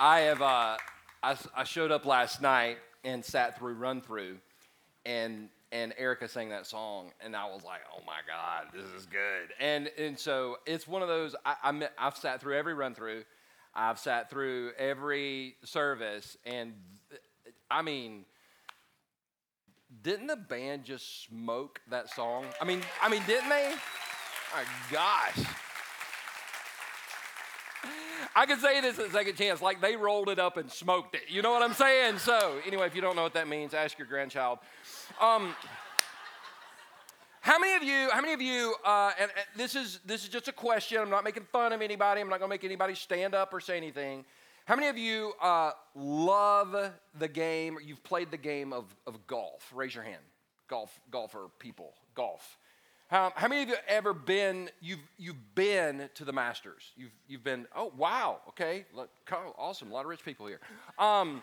I have. Uh, I, I showed up last night and sat through Run Through, and and Erica sang that song, and I was like, oh my God, this is good. And and so it's one of those. I, I I've sat through every Run Through, I've sat through every service, and I mean. Didn't the band just smoke that song? I mean, I mean, didn't they? My gosh. I can say this at second chance, like they rolled it up and smoked it. You know what I'm saying? So, anyway, if you don't know what that means, ask your grandchild. Um, how many of you? How many of you? Uh, and, and this is this is just a question. I'm not making fun of anybody. I'm not going to make anybody stand up or say anything. How many of you uh, love the game? You've played the game of, of golf? Raise your hand. Golf, golfer people, golf. How, how many of you ever been, you've, you've been to the Masters? You've, you've been, oh, wow, okay, awesome, a lot of rich people here. Um,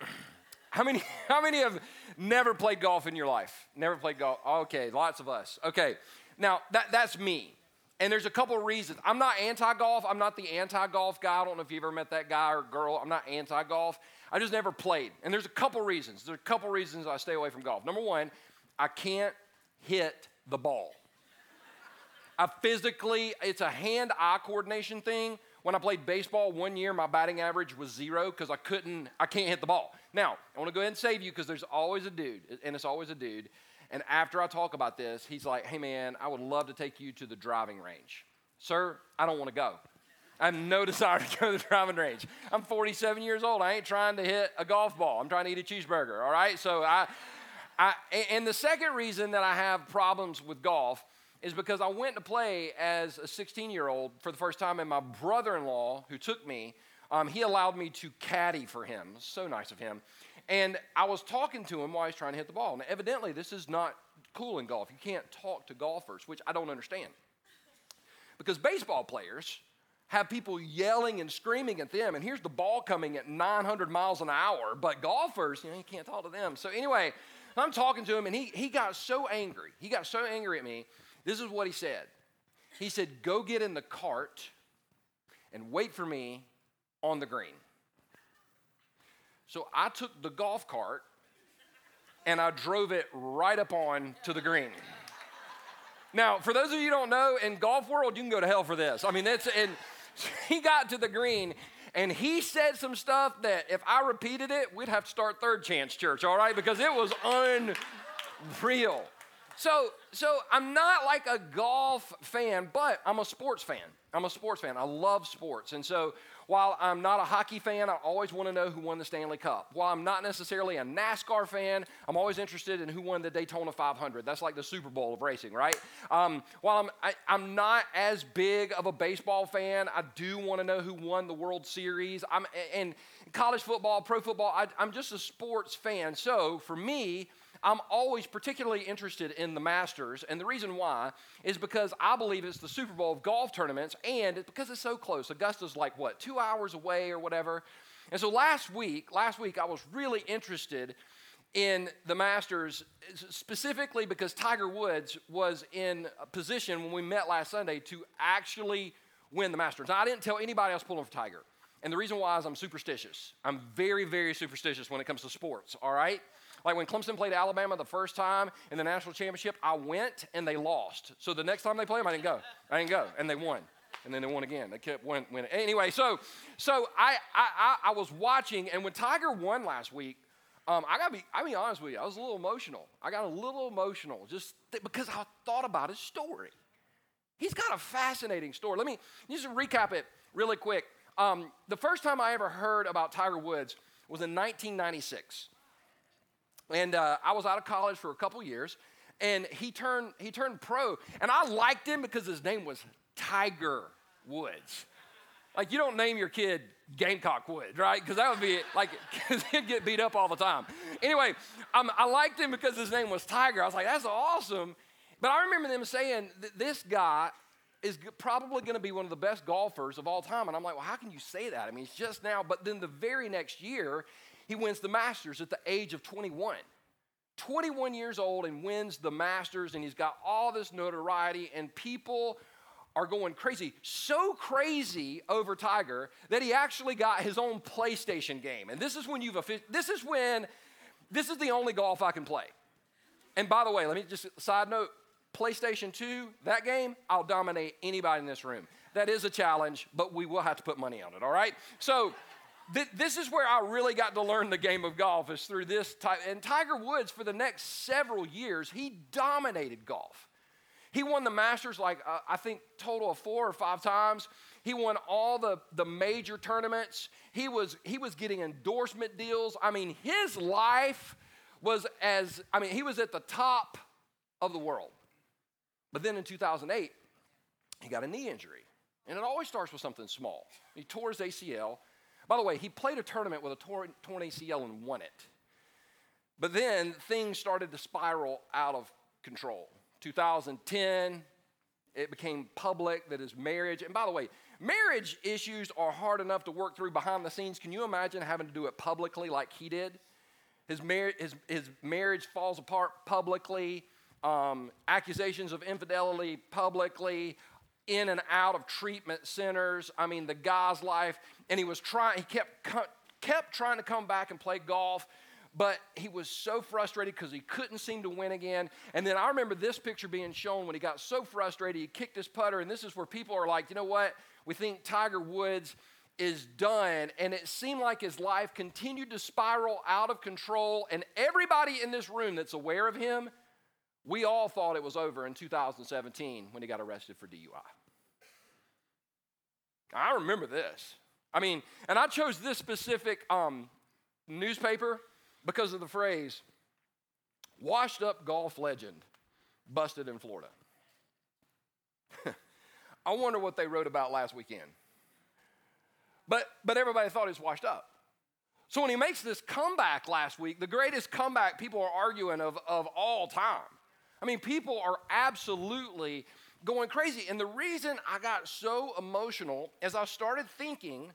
how many, how many have never played golf in your life? Never played golf? Okay, lots of us. Okay, now that, that's me. And there's a couple of reasons. I'm not anti golf. I'm not the anti golf guy. I don't know if you've ever met that guy or girl. I'm not anti golf. I just never played. And there's a couple reasons. There's a couple reasons I stay away from golf. Number one, I can't hit the ball. I physically, it's a hand eye coordination thing. When I played baseball one year, my batting average was zero because I couldn't, I can't hit the ball. Now, I want to go ahead and save you because there's always a dude, and it's always a dude. And after I talk about this, he's like, hey man, I would love to take you to the driving range. Sir, I don't want to go. I have no desire to go to the driving range. I'm 47 years old. I ain't trying to hit a golf ball. I'm trying to eat a cheeseburger, all right? So I, I, and the second reason that I have problems with golf is because I went to play as a 16 year old for the first time, and my brother in law, who took me, um, he allowed me to caddy for him. So nice of him. And I was talking to him while he's trying to hit the ball. Now, evidently, this is not cool in golf. You can't talk to golfers, which I don't understand. Because baseball players have people yelling and screaming at them, and here's the ball coming at 900 miles an hour, but golfers, you know, you can't talk to them. So, anyway, I'm talking to him, and he, he got so angry. He got so angry at me. This is what he said He said, Go get in the cart and wait for me on the green. So I took the golf cart and I drove it right up on to the green. Now, for those of you who don't know, in golf world, you can go to hell for this. I mean, that's and he got to the green and he said some stuff that if I repeated it, we'd have to start third chance church, all right? Because it was unreal. So, so I'm not like a golf fan, but I'm a sports fan. I'm a sports fan. I love sports. And so while I'm not a hockey fan, I always want to know who won the Stanley Cup. While I'm not necessarily a NASCAR fan, I'm always interested in who won the Daytona 500. That's like the Super Bowl of racing, right? Um, while I'm, I, am i am not as big of a baseball fan, I do want to know who won the World Series. I'm, and college football, pro football, I, I'm just a sports fan. So for me, I'm always particularly interested in the Masters, and the reason why is because I believe it's the Super Bowl of golf tournaments, and it's because it's so close. Augusta's like what, two hours away or whatever. And so last week, last week I was really interested in the Masters, specifically because Tiger Woods was in a position when we met last Sunday to actually win the Masters. Now, I didn't tell anybody else pulling for Tiger. And the reason why is I'm superstitious. I'm very, very superstitious when it comes to sports, all right? Like when Clemson played Alabama the first time in the national championship, I went and they lost. So the next time they played them, I didn't go. I didn't go, and they won. And then they won again. They kept winning. Anyway, so so I, I I was watching, and when Tiger won last week, um, I gotta be I be honest with you, I was a little emotional. I got a little emotional just th- because I thought about his story. He's got a fascinating story. Let me just recap it really quick. Um, the first time I ever heard about Tiger Woods was in 1996. And uh, I was out of college for a couple years, and he turned, he turned pro. And I liked him because his name was Tiger Woods. Like, you don't name your kid Gamecock Woods, right? Because that would be like, because he'd get beat up all the time. Anyway, um, I liked him because his name was Tiger. I was like, that's awesome. But I remember them saying, this guy is probably going to be one of the best golfers of all time. And I'm like, well, how can you say that? I mean, it's just now. But then the very next year, he wins the Masters at the age of 21. 21 years old and wins the Masters, and he's got all this notoriety, and people are going crazy. So crazy over Tiger that he actually got his own PlayStation game. And this is when you've this is when this is the only golf I can play. And by the way, let me just side note, PlayStation 2, that game, I'll dominate anybody in this room. That is a challenge, but we will have to put money on it, all right? So th- this is where I really got to learn the game of golf is through this type. And Tiger Woods, for the next several years, he dominated golf. He won the Masters like, uh, I think, total of four or five times. He won all the, the major tournaments. He was, he was getting endorsement deals. I mean, his life was as, I mean, he was at the top of the world. But then in 2008, he got a knee injury. And it always starts with something small. He tore his ACL. By the way, he played a tournament with a torn, ACL and won it. But then things started to spiral out of control. 2010, it became public that his marriage, and by the way, marriage issues are hard enough to work through behind the scenes. Can you imagine having to do it publicly like he did? His, mar- his, his marriage falls apart publicly, um, accusations of infidelity publicly, in and out of treatment centers. I mean, the guy's life, and he was trying, he kept, kept trying to come back and play golf but he was so frustrated because he couldn't seem to win again. And then I remember this picture being shown when he got so frustrated, he kicked his putter. And this is where people are like, you know what? We think Tiger Woods is done. And it seemed like his life continued to spiral out of control. And everybody in this room that's aware of him, we all thought it was over in 2017 when he got arrested for DUI. I remember this. I mean, and I chose this specific um, newspaper because of the phrase washed up golf legend busted in Florida. I wonder what they wrote about last weekend. But, but everybody thought he was washed up. So when he makes this comeback last week, the greatest comeback people are arguing of, of all time. I mean, people are absolutely going crazy. And the reason I got so emotional is I started thinking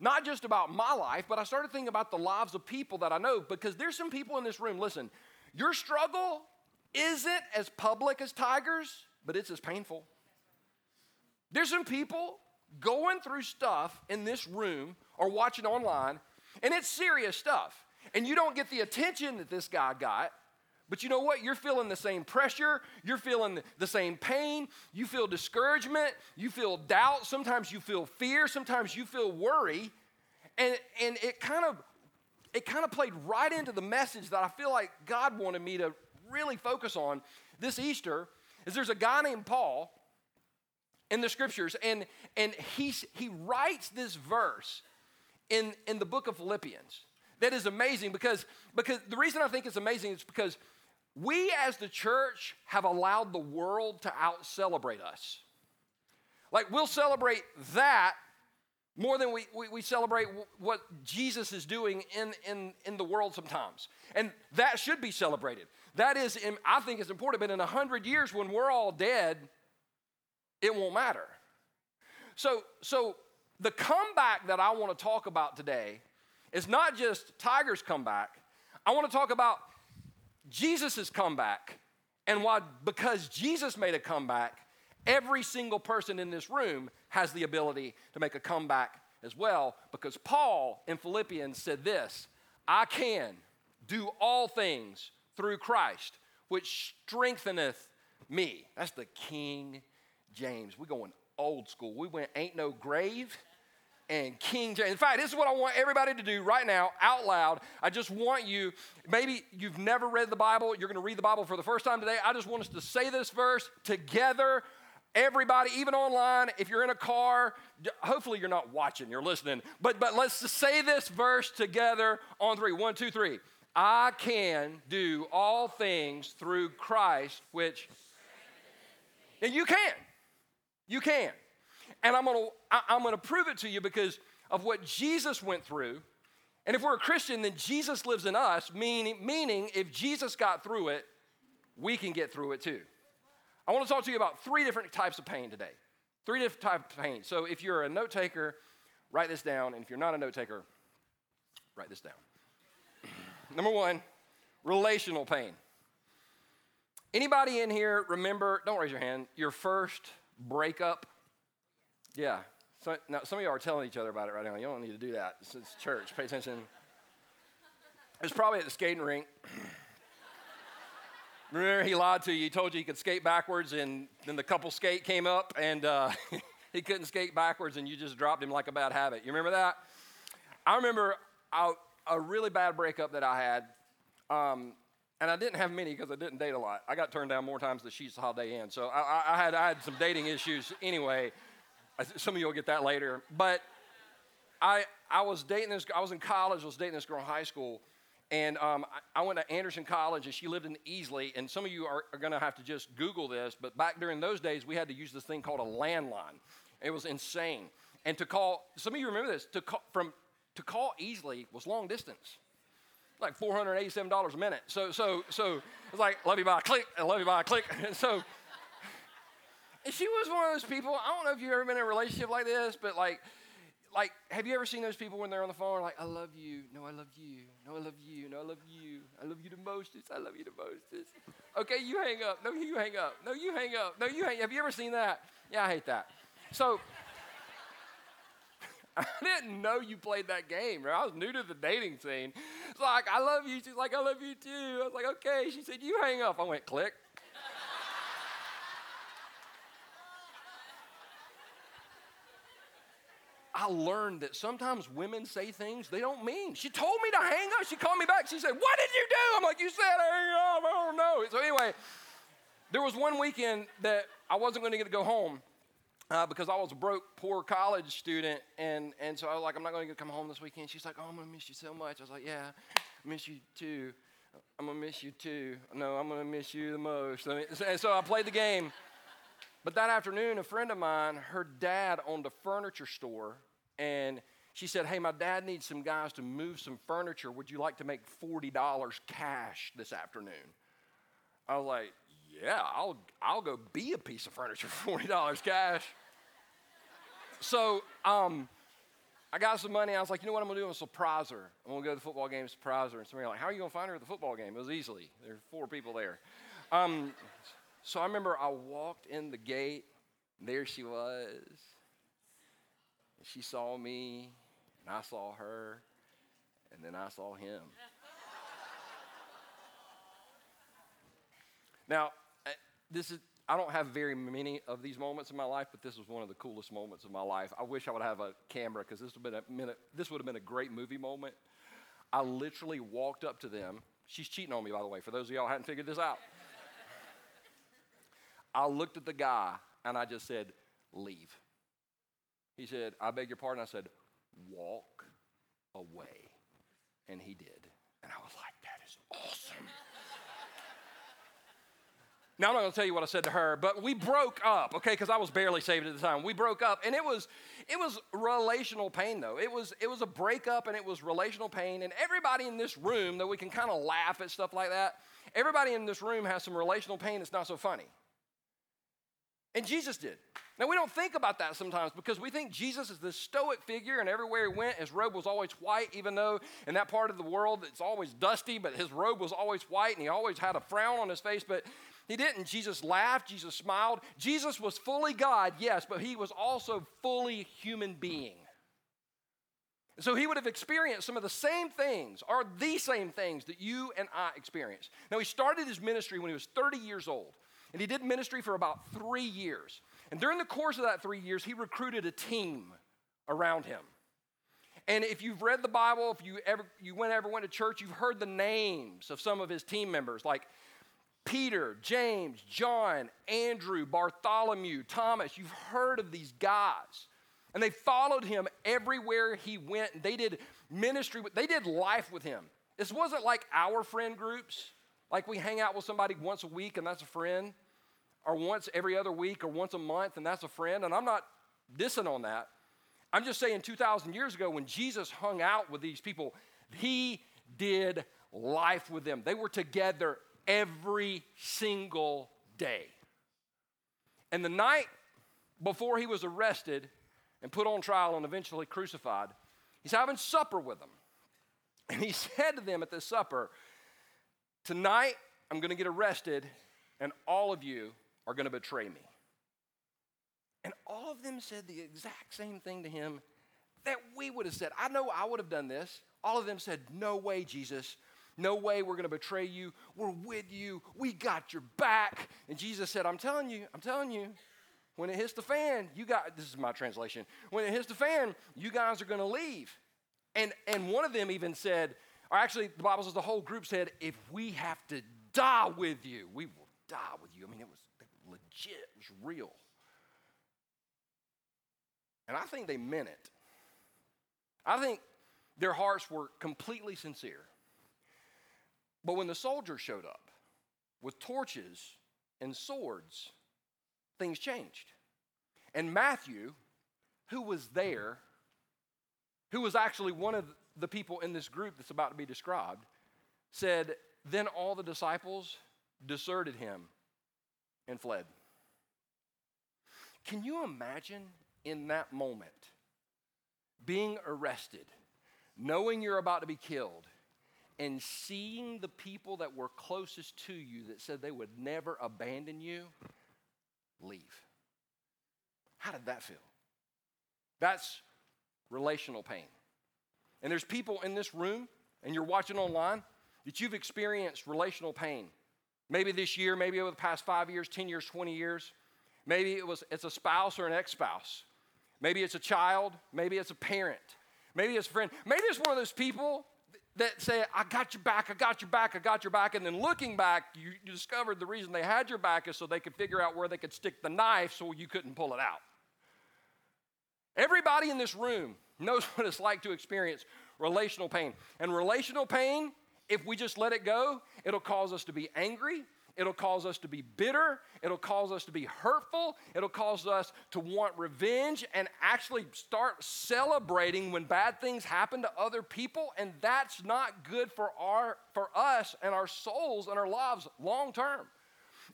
not just about my life, but I started thinking about the lives of people that I know because there's some people in this room. Listen, your struggle isn't as public as Tiger's, but it's as painful. There's some people going through stuff in this room or watching online, and it's serious stuff. And you don't get the attention that this guy got, but you know what? You're feeling the same pressure. You're feeling the same pain. You feel discouragement. You feel doubt. Sometimes you feel fear. Sometimes you feel worry. And, and it kind of it kind of played right into the message that I feel like God wanted me to really focus on this Easter is there's a guy named Paul in the scriptures and and he he writes this verse in in the book of Philippians that is amazing because because the reason I think it's amazing is because we as the church have allowed the world to out celebrate us. Like we'll celebrate that more than we, we, we, celebrate what Jesus is doing in, in, in the world sometimes. And that should be celebrated. That is, I think is important, but in a hundred years when we're all dead, it won't matter. So, so the comeback that I want to talk about today is not just Tiger's comeback. I want to talk about Jesus' comeback, and why, because Jesus made a comeback, every single person in this room has the ability to make a comeback as well. Because Paul in Philippians said this I can do all things through Christ, which strengtheneth me. That's the King James. We're going old school. We went, ain't no grave and King James. In fact, this is what I want everybody to do right now, out loud. I just want you, maybe you've never read the Bible, you're going to read the Bible for the first time today. I just want us to say this verse together. Everybody, even online, if you're in a car, hopefully you're not watching, you're listening. But but let's just say this verse together on three. One, two, three. I can do all things through Christ, which and you can. You can. And I'm gonna, I'm gonna prove it to you because of what Jesus went through. And if we're a Christian, then Jesus lives in us, meaning, meaning if Jesus got through it, we can get through it too. I want to talk to you about three different types of pain today. Three different types of pain. So if you're a note taker, write this down. And if you're not a note taker, write this down. Number one, relational pain. Anybody in here remember, don't raise your hand, your first breakup Yeah. So, now, some of you are telling each other about it right now. You don't need to do that. It's, it's church. Pay attention. It was probably at the skating rink. Remember, he lied to you. He told you he could skate backwards, and then the couple skate came up, and uh, he couldn't skate backwards, and you just dropped him like a bad habit. You remember that? I remember a, a really bad breakup that I had, um, and I didn't have many because I didn't date a lot. I got turned down more times than Sheets Holiday Inn, so I, I, had, I had some dating issues anyway. Some of you will get that later, but I, I was dating this. Girl, I was in college. I was dating this girl in high school and um, I, went to Anderson College, and she lived in Easley. And some of you are, are going to have to just Google this, but back during those days, we had to use this thing called a landline. It was insane. And to call, some of you remember this, to call, from, to call Easley was long distance, like $487 a minute. So, so, so it's like, love you, bye, click, and love you, bye, click. And so, she was one of those people, I don't know if you've ever been in a relationship like this, but like, like, have you ever seen those people when they're on the phone, like, I love you, no, I love you, no, I love you, no, I love you, I love you the mostest, I love you the mostest. Okay, you hang up, no, you hang up, no, you hang up, no, you hang. Have you ever seen that? Yeah, I hate that. So, I didn't know you played that game. Right? I was new to the dating scene. It's like, I love you. She's like, I love you too. I was like, okay. She said, you hang up. I went, click. I learned that sometimes women say things they don't mean. She told me to hang up. She called me back. She said, What did you do? I'm like, You said hang up. I don't know. So, anyway, there was one weekend that I wasn't going to get to go home. Uh, because I was a broke, poor college student, and, and so I was like, I'm not going to come home this weekend. She's like, Oh, I'm going to miss you so much. I was like, Yeah, I miss you too. I'm going to miss you too. No, I'm going to miss you the most. And so I played the game. But that afternoon, a friend of mine, her dad owned a furniture store and she said, Hey, my dad needs some guys to move some furniture. Would you like to make $40 cash this afternoon? I was like, Yeah, I'll, I'll go be a piece of furniture for $40 cash. so um, I got some money. I was like, You know what I'm going to do? I'm going to surprise her. I'm going to go to the football game, surprise her. And somebody like, How are you going to find her at the football game? It was Easley. There were four people there. Um, so I remember I walked in the gate. There she was she saw me, and I saw her, and then I saw him. now, this is I don't have very many of these moments in my life, but this was one of the coolest moments of my life. I wish I would have a camera because this would have been a minute, this would have been a great movie moment. I literally walked up to them. She's cheating on me, by the way, for those of y'all hadn't figured this out. I looked at the guy and I just said, Leave. He said, I beg your pardon. I said, walk away. And he did. And I was like, that is awesome. now, I'm not going to tell you what I said to her, but we broke up, okay, because I was barely saved at the time. We broke up, and it was, it was relational pain, though. It was, it was a breakup, and it was relational pain. And everybody in this room, though we can kind of laugh at stuff like that, everybody in this room has some relational pain that's not so funny. And Jesus did. Now, we don't think about that sometimes because we think Jesus is this stoic figure, and everywhere he went, his robe was always white, even though in that part of the world it's always dusty, but his robe was always white, and he always had a frown on his face. But he didn't. Jesus laughed, Jesus smiled. Jesus was fully God, yes, but he was also fully human being. So he would have experienced some of the same things, or the same things that you and I experience. Now, he started his ministry when he was 30 years old, and he did ministry for about three years. And during the course of that three years, he recruited a team around him. And if you've read the Bible, if you ever you went ever went to church, you've heard the names of some of his team members, like Peter, James, John, Andrew, Bartholomew, Thomas. You've heard of these guys. And they followed him everywhere he went. They did ministry, they did life with him. This wasn't like our friend groups, like we hang out with somebody once a week and that's a friend or once every other week or once a month, and that's a friend. And I'm not dissing on that. I'm just saying 2,000 years ago when Jesus hung out with these people, he did life with them. They were together every single day. And the night before he was arrested and put on trial and eventually crucified, he's having supper with them. And he said to them at this supper, Tonight I'm going to get arrested, and all of you are going to betray me. And all of them said the exact same thing to him that we would have said. I know I would have done this. All of them said, No way, Jesus. No way we're going to betray you. We're with you. We got your back. And Jesus said, I'm telling you, I'm telling you, when it hits the fan, you got this is my translation. When it hits the fan, you guys are going to leave. And and one of them even said, or actually the Bible says the whole group said, if we have to die with you, we will die with you. I mean, it was legit, it was real. And I think they meant it. I think their hearts were completely sincere. But when the soldiers showed up with torches and swords, things changed. And Matthew, who was there, who was actually one of the people in this group that's about to be described, said, Then all the disciples deserted him and fled. Can you imagine in that moment being arrested, knowing you're about to be killed, and seeing the people that were closest to you that said they would never abandon you leave? How did that feel? That's relational pain. And there's people in this room, and you're watching online, that you've experienced relational pain. Maybe this year, maybe over the past five years, 10 years, 20 years. Maybe it was, it's a spouse or an ex spouse. Maybe it's a child. Maybe it's a parent. Maybe it's a friend. Maybe it's one of those people that say, I got your back, I got your back, I got your back. And then looking back, you discovered the reason they had your back is so they could figure out where they could stick the knife so you couldn't pull it out. Everybody in this room knows what it's like to experience relational pain. And relational pain, if we just let it go, it'll cause us to be angry. It'll cause us to be bitter. It'll cause us to be hurtful. It'll cause us to want revenge and actually start celebrating when bad things happen to other people. And that's not good for, our, for us and our souls and our lives long term.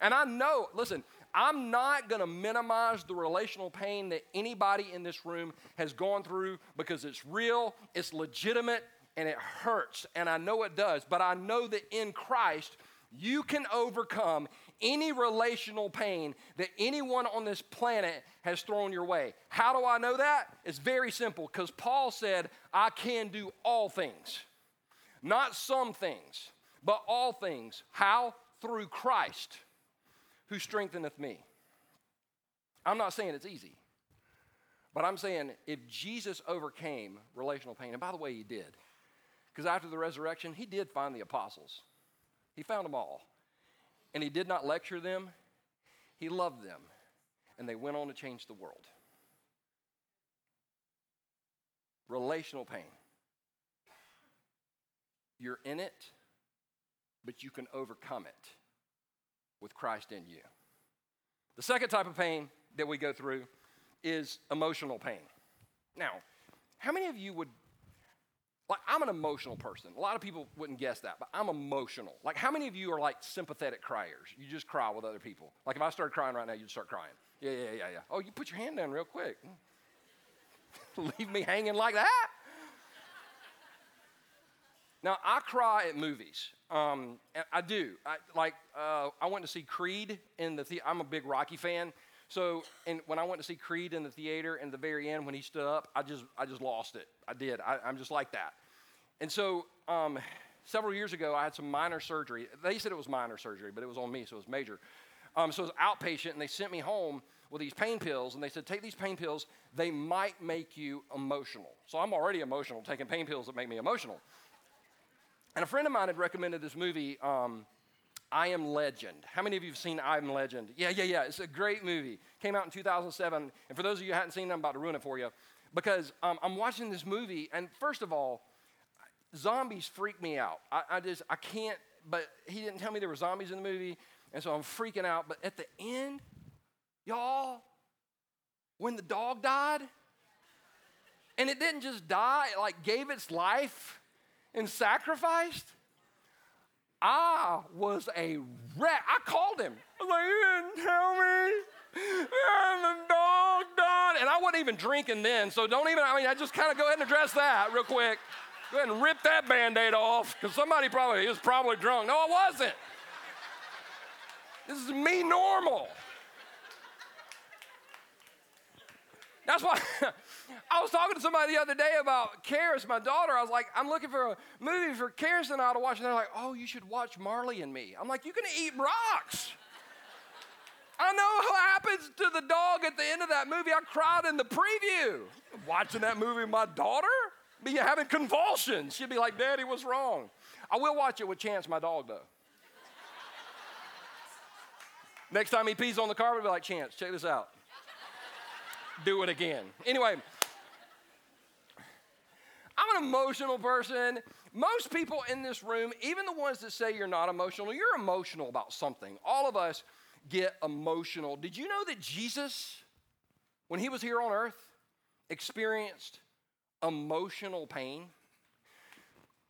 And I know, listen, I'm not going to minimize the relational pain that anybody in this room has gone through because it's real, it's legitimate, and it hurts. And I know it does. But I know that in Christ, you can overcome any relational pain that anyone on this planet has thrown your way. How do I know that? It's very simple because Paul said, I can do all things. Not some things, but all things. How? Through Christ who strengtheneth me. I'm not saying it's easy, but I'm saying if Jesus overcame relational pain, and by the way, he did, because after the resurrection, he did find the apostles, he found them all. And he did not lecture them, he loved them, and they went on to change the world. Relational pain. You're in it, but you can overcome it with Christ in you. The second type of pain that we go through is emotional pain. Now, how many of you would, like, I'm an emotional person. A lot of people wouldn't guess that, but I'm emotional. Like, how many of you are like sympathetic criers? You just cry with other people. Like, if I started crying right now, you'd start crying. Yeah, yeah, yeah, yeah. Oh, you put your hand down real quick. Leave me hanging like that? Now, I cry at movies. Um, I do. I, like, uh, I went to see Creed in the theater. I'm a big Rocky fan. So, and when I went to see Creed in the theater, in the very end, when he stood up, I just, I just lost it. I did. I, am just like that. And so, um, several years ago, I had some minor surgery. They said it was minor surgery, but it was on me, so it was major. Um, so it was outpatient, and they sent me home with these pain pills, and they said, take these pain pills. They might make you emotional. So I'm already emotional, taking pain pills that make me emotional. And a friend of mine had recommended this movie, um, I Am Legend. How many of you have seen I Am Legend? Yeah, yeah, yeah. It's a great movie. Came out in 2007. And for those of you who hadn't seen it, I'm about to ruin it for you. Because um, I'm watching this movie, and first of all, zombies freak me out. I, I just, I can't, but he didn't tell me there were zombies in the movie, and so I'm freaking out. But at the end, y'all, when the dog died, and it didn't just die, it like gave its life and sacrificed, I was a wreck. I called him. I was like, you didn't tell me. And the dog died. And I wasn't even drinking then, so don't even, I mean, I just kind of go ahead and address that real quick. Go ahead and rip that band aid off, because somebody probably, was probably drunk. No, I wasn't. This is me normal. That's why I was talking to somebody the other day about Karis, my daughter. I was like, I'm looking for a movie for Karis and I to watch. And they're like, oh, you should watch Marley and Me. I'm like, you can eat rocks. I know what happens to the dog at the end of that movie. I cried in the preview. Watching that movie my daughter, be having convulsions. She'd be like, Daddy, what's wrong? I will watch it with Chance, my dog, though. Next time he pees on the carpet, be like, Chance, check this out. Do it again. Anyway, I'm an emotional person. Most people in this room, even the ones that say you're not emotional, you're emotional about something. All of us get emotional. Did you know that Jesus, when he was here on earth, experienced emotional pain?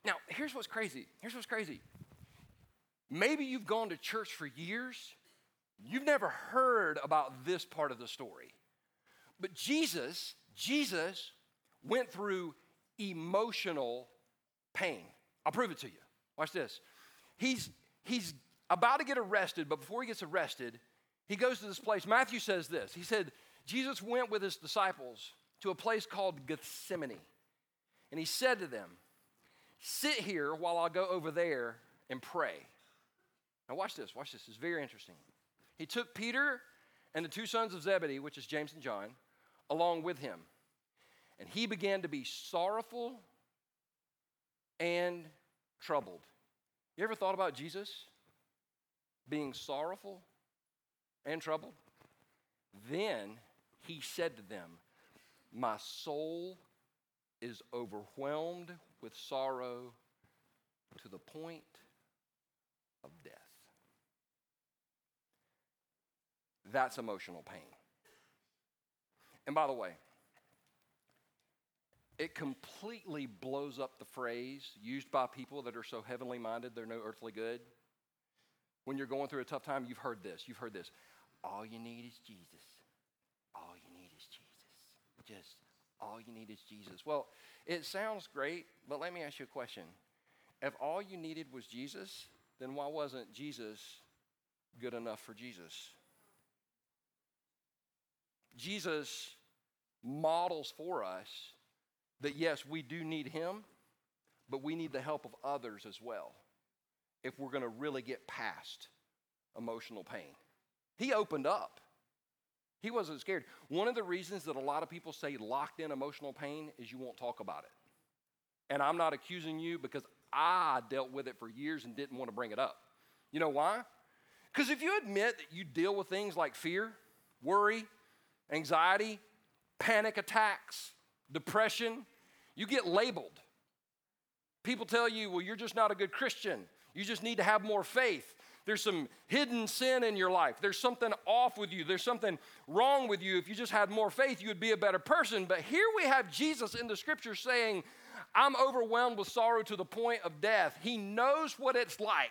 Now, here's what's crazy. Here's what's crazy. Maybe you've gone to church for years, you've never heard about this part of the story. But Jesus, Jesus went through emotional pain. I'll prove it to you. Watch this. He's, he's about to get arrested, but before he gets arrested, he goes to this place. Matthew says this He said, Jesus went with his disciples to a place called Gethsemane. And he said to them, Sit here while I go over there and pray. Now, watch this. Watch this. It's very interesting. He took Peter and the two sons of Zebedee, which is James and John, along with him. And he began to be sorrowful and troubled. You ever thought about Jesus? being sorrowful and troubled? Then he said to them, My soul is overwhelmed with sorrow to the point of death. That's emotional pain. And by the way, it completely blows up the phrase used by people that are so heavenly minded they're no earthly good. When you're going through a tough time, you've heard this. You've heard this. All you need is Jesus. All you need is Jesus. Just all you need is Jesus. Well, it sounds great, but let me ask you a question. If all you needed was Jesus, then why wasn't Jesus good enough for Jesus? Jesus models for us that yes, we do need him, but we need the help of others as well if we're going to really get past emotional pain. He opened up. He wasn't scared. One of the reasons that a lot of people say locked in emotional pain is you won't talk about it. And I'm not accusing you because I dealt with it for years and didn't want to bring it up. You know why? Because if you admit that you deal with things like fear, worry, anxiety, panic attacks, depression, you get labeled. People tell you, well, you're just not a good Christian. You just need to have more faith. There's some hidden sin in your life. There's something off with you. There's something wrong with you. If you just had more faith, you would be a better person. But here we have Jesus in the scripture saying, I'm overwhelmed with sorrow to the point of death. He knows what it's like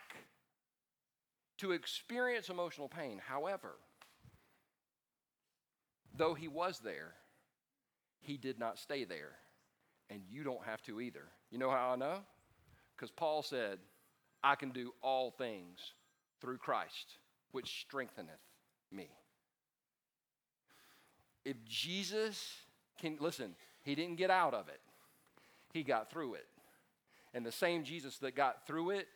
to experience emotional pain. However, though he was there, he did not stay there. And you don't have to either. You know how I know? Because Paul said, I can do all things through Christ, which strengtheneth me. If Jesus can, listen, he didn't get out of it, he got through it. And the same Jesus that got through it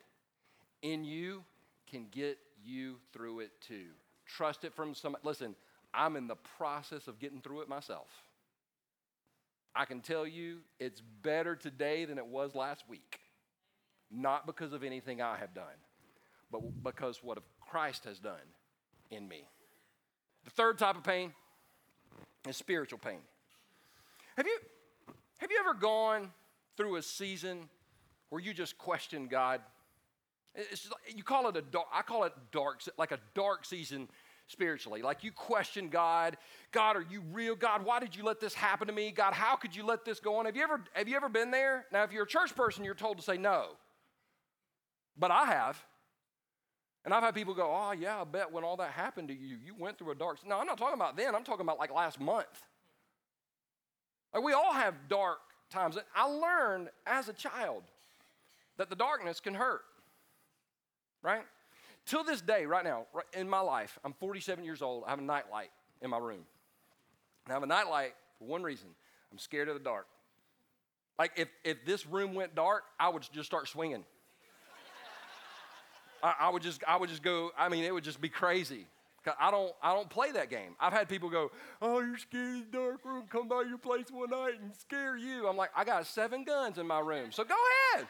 in you can get you through it too. Trust it from some, listen, I'm in the process of getting through it myself. I can tell you it's better today than it was last week not because of anything I have done, but because what Christ has done in me. The third type of pain is spiritual pain. Have you, have you ever gone through a season where you just question God? Like, you call it a dark, I call it dark, like a dark season spiritually. Like you question God. God, are you real? God, why did you let this happen to me? God, how could you let this go on? Have you ever, have you ever been there? Now, if you're a church person, you're told to say no. But I have. And I've had people go, oh, yeah, I bet when all that happened to you, you went through a dark. No, I'm not talking about then. I'm talking about like last month. Like we all have dark times. I learned as a child that the darkness can hurt, right? Till this day, right now, in my life, I'm 47 years old. I have a nightlight in my room. I have a nightlight For one reason I'm scared of the dark. Like, if, if this room went dark, I would just start swinging. I, I, would just, I would just go, I mean, it would just be crazy. I don't, I don't play that game. I've had people go, Oh, you're scared of the dark room. Come by your place one night and scare you. I'm like, I got seven guns in my room, so go ahead.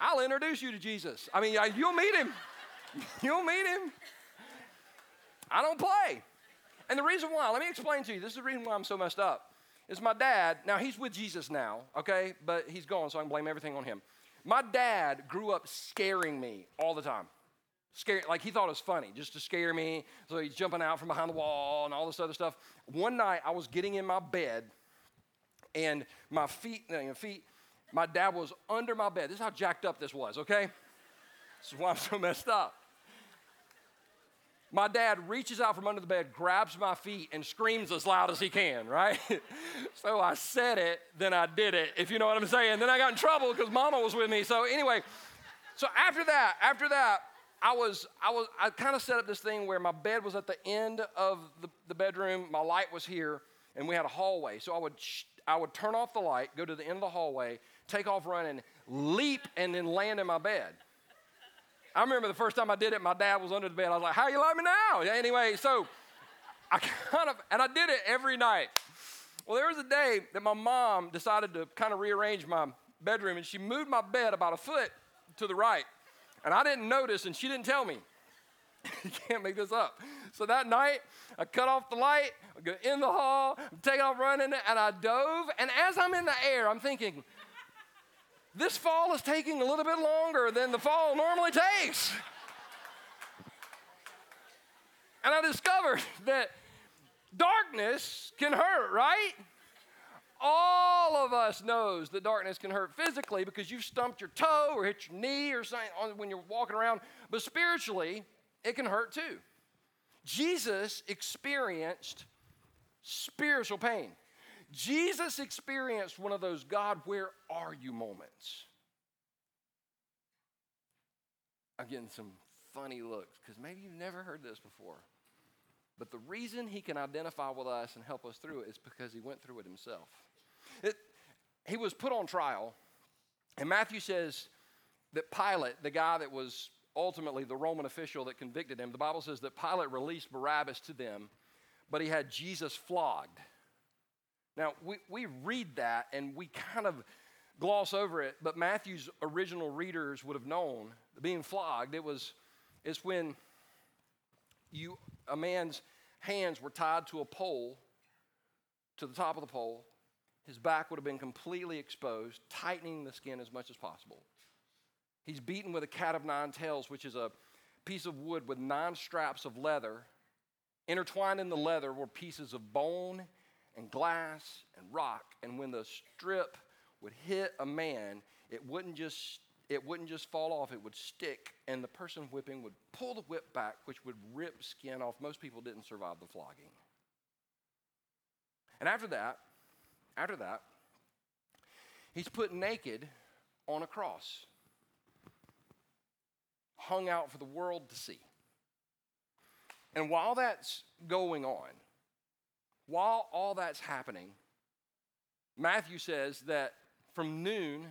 I'll introduce you to Jesus. I mean, you'll meet him. You'll meet him. I don't play. And the reason why, let me explain to you, this is the reason why I'm so messed up. Is my dad, now he's with Jesus now, okay, but he's gone, so I can blame everything on him. My dad grew up scaring me all the time. Scare, like he thought it was funny just to scare me. So he's jumping out from behind the wall and all this other stuff. One night I was getting in my bed and my feet, know, feet, my dad was under my bed. This is how jacked up this was, okay? This is why I'm so messed up. My dad reaches out from under the bed, grabs my feet, and screams as loud as he can, right? so I said it, then I did it, if you know what I'm saying. Then I got in trouble because mama was with me. So anyway, so after that, after that, I was, I was, I kind of set up this thing where my bed was at the end of the, the bedroom, my light was here, and we had a hallway. So I would, sh- I would turn off the light, go to the end of the hallway, take off running, leap, and then land in my bed. I remember the first time I did it, my dad was under the bed. I was like, "How you like me now?" Anyway, so I kind of, and I did it every night. Well, there was a day that my mom decided to kind of rearrange my bedroom, and she moved my bed about a foot to the right. And I didn't notice, and she didn't tell me. you can't make this up. So that night, I cut off the light, I go in the hall, I'm taking off running, and I dove. And as I'm in the air, I'm thinking, this fall is taking a little bit longer than the fall normally takes. And I discovered that darkness can hurt, right? All of us knows that darkness can hurt physically because you've stumped your toe or hit your knee or something when you're walking around, but spiritually, it can hurt too. Jesus experienced spiritual pain. Jesus experienced one of those God, where are you moments. I'm getting some funny looks because maybe you've never heard this before. But the reason he can identify with us and help us through it is because he went through it himself. It, he was put on trial, and Matthew says that Pilate, the guy that was ultimately the Roman official that convicted him, the Bible says that Pilate released Barabbas to them, but he had Jesus flogged. Now, we, we read that and we kind of gloss over it, but Matthew's original readers would have known being flogged, it was it's when you a man's hands were tied to a pole to the top of the pole. His back would have been completely exposed, tightening the skin as much as possible. He's beaten with a cat of nine tails, which is a piece of wood with nine straps of leather. Intertwined in the leather were pieces of bone and glass and rock. And when the strip would hit a man, it wouldn't just it wouldn't just fall off, it would stick, and the person whipping would pull the whip back, which would rip skin off. Most people didn't survive the flogging. And after that, after that, he's put naked on a cross, hung out for the world to see. And while that's going on, while all that's happening, Matthew says that from noon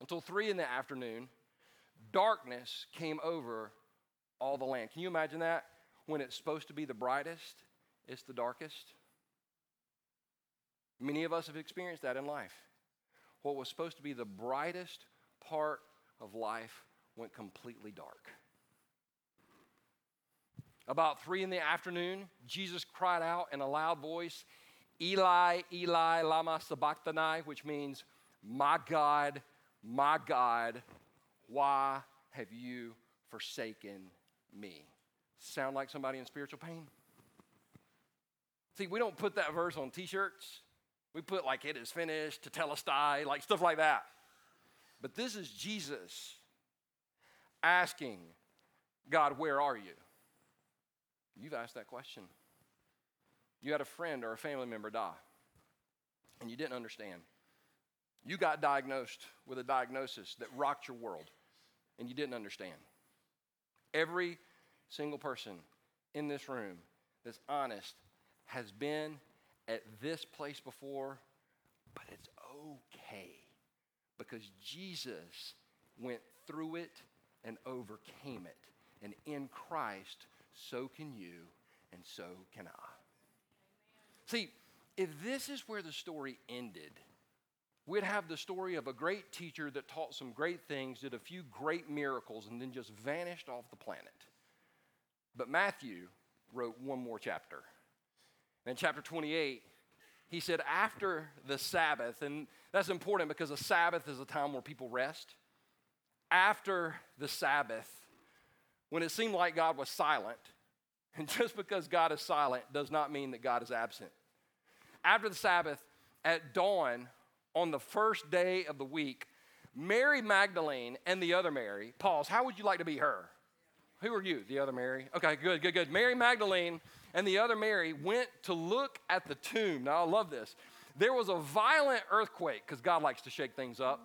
until three in the afternoon, darkness came over all the land. Can you imagine that? When it's supposed to be the brightest, it's the darkest. Many of us have experienced that in life. What was supposed to be the brightest part of life went completely dark. About three in the afternoon, Jesus cried out in a loud voice, Eli, Eli, Lama Sabachthani, which means, My God, my God, why have you forsaken me? Sound like somebody in spiritual pain? See, we don't put that verse on t shirts. We put like it is finished, tetelestai, like stuff like that. But this is Jesus asking God, where are you? You've asked that question. You had a friend or a family member die, and you didn't understand. You got diagnosed with a diagnosis that rocked your world, and you didn't understand. Every single person in this room that's honest has been at this place before, but it's okay because Jesus went through it and overcame it. And in Christ, so can you, and so can I. See, if this is where the story ended, we'd have the story of a great teacher that taught some great things, did a few great miracles, and then just vanished off the planet. But Matthew wrote one more chapter. In chapter 28, he said, after the Sabbath, and that's important because a Sabbath is a time where people rest. After the Sabbath, when it seemed like God was silent, and just because God is silent does not mean that God is absent. After the Sabbath, at dawn on the first day of the week, Mary Magdalene and the other Mary, pause, how would you like to be her? Who are you? The other Mary? Okay, good, good, good. Mary Magdalene and the other Mary went to look at the tomb. Now, I love this. There was a violent earthquake because God likes to shake things up.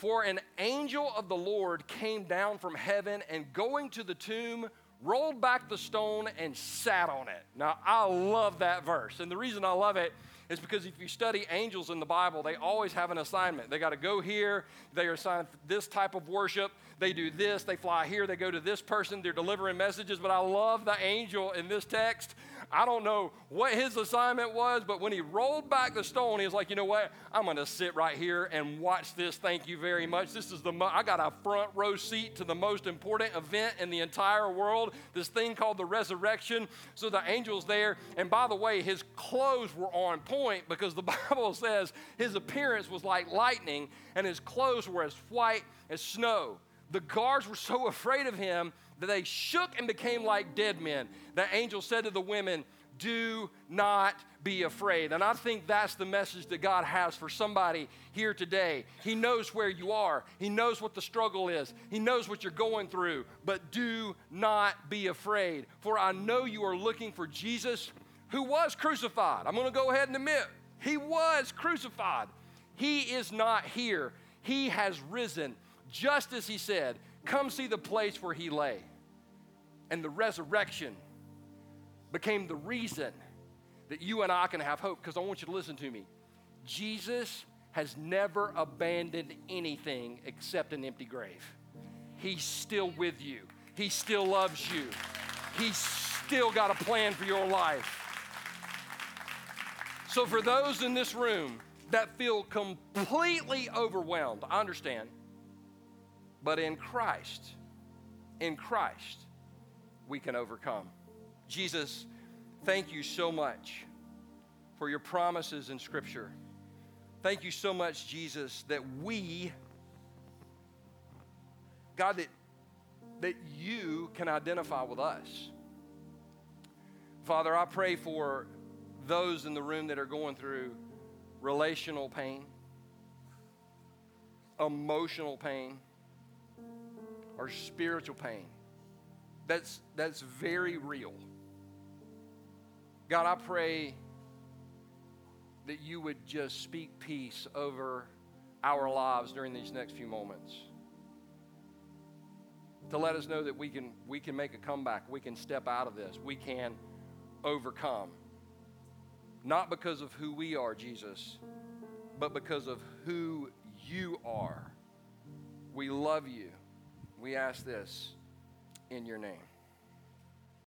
For an angel of the Lord came down from heaven and going to the tomb, rolled back the stone and sat on it. Now, I love that verse. And the reason I love it is because if you study angels in the Bible, they always have an assignment. They got to go here, they are assigned this type of worship, they do this, they fly here, they go to this person, they're delivering messages. But I love the angel in this text I don't know what his assignment was, but when he rolled back the stone, he was like, you know what? I'm going to sit right here and watch this. Thank you very much. This is the, mo- I got a front row seat to the most important event in the entire world, this thing called the resurrection. So the angel's there. And by the way, his clothes were on point because the Bible says his appearance was like lightning and his clothes were as white as snow. The guards were so afraid of him that they shook and became like dead men. The angel said to the women, Do not be afraid. And I think that's the message that God has for somebody here today. He knows where you are, He knows what the struggle is, He knows what you're going through. But do not be afraid, for I know you are looking for Jesus who was crucified. I'm going to go ahead and admit, He was crucified. He is not here, He has risen, just as He said. Come see the place where He lay and the resurrection became the reason that you and I can have hope. Because I want you to listen to me. Jesus has never abandoned anything except an empty grave. He's still with you, He still loves you, He's still got a plan for your life. So, for those in this room that feel completely overwhelmed, I understand. But in Christ, in Christ, we can overcome. Jesus, thank you so much for your promises in Scripture. Thank you so much, Jesus, that we, God, that, that you can identify with us. Father, I pray for those in the room that are going through relational pain, emotional pain, or spiritual pain that's, that's very real. God, I pray that you would just speak peace over our lives during these next few moments. To let us know that we can, we can make a comeback, we can step out of this, we can overcome. Not because of who we are, Jesus, but because of who you are. We love you. We ask this in your name.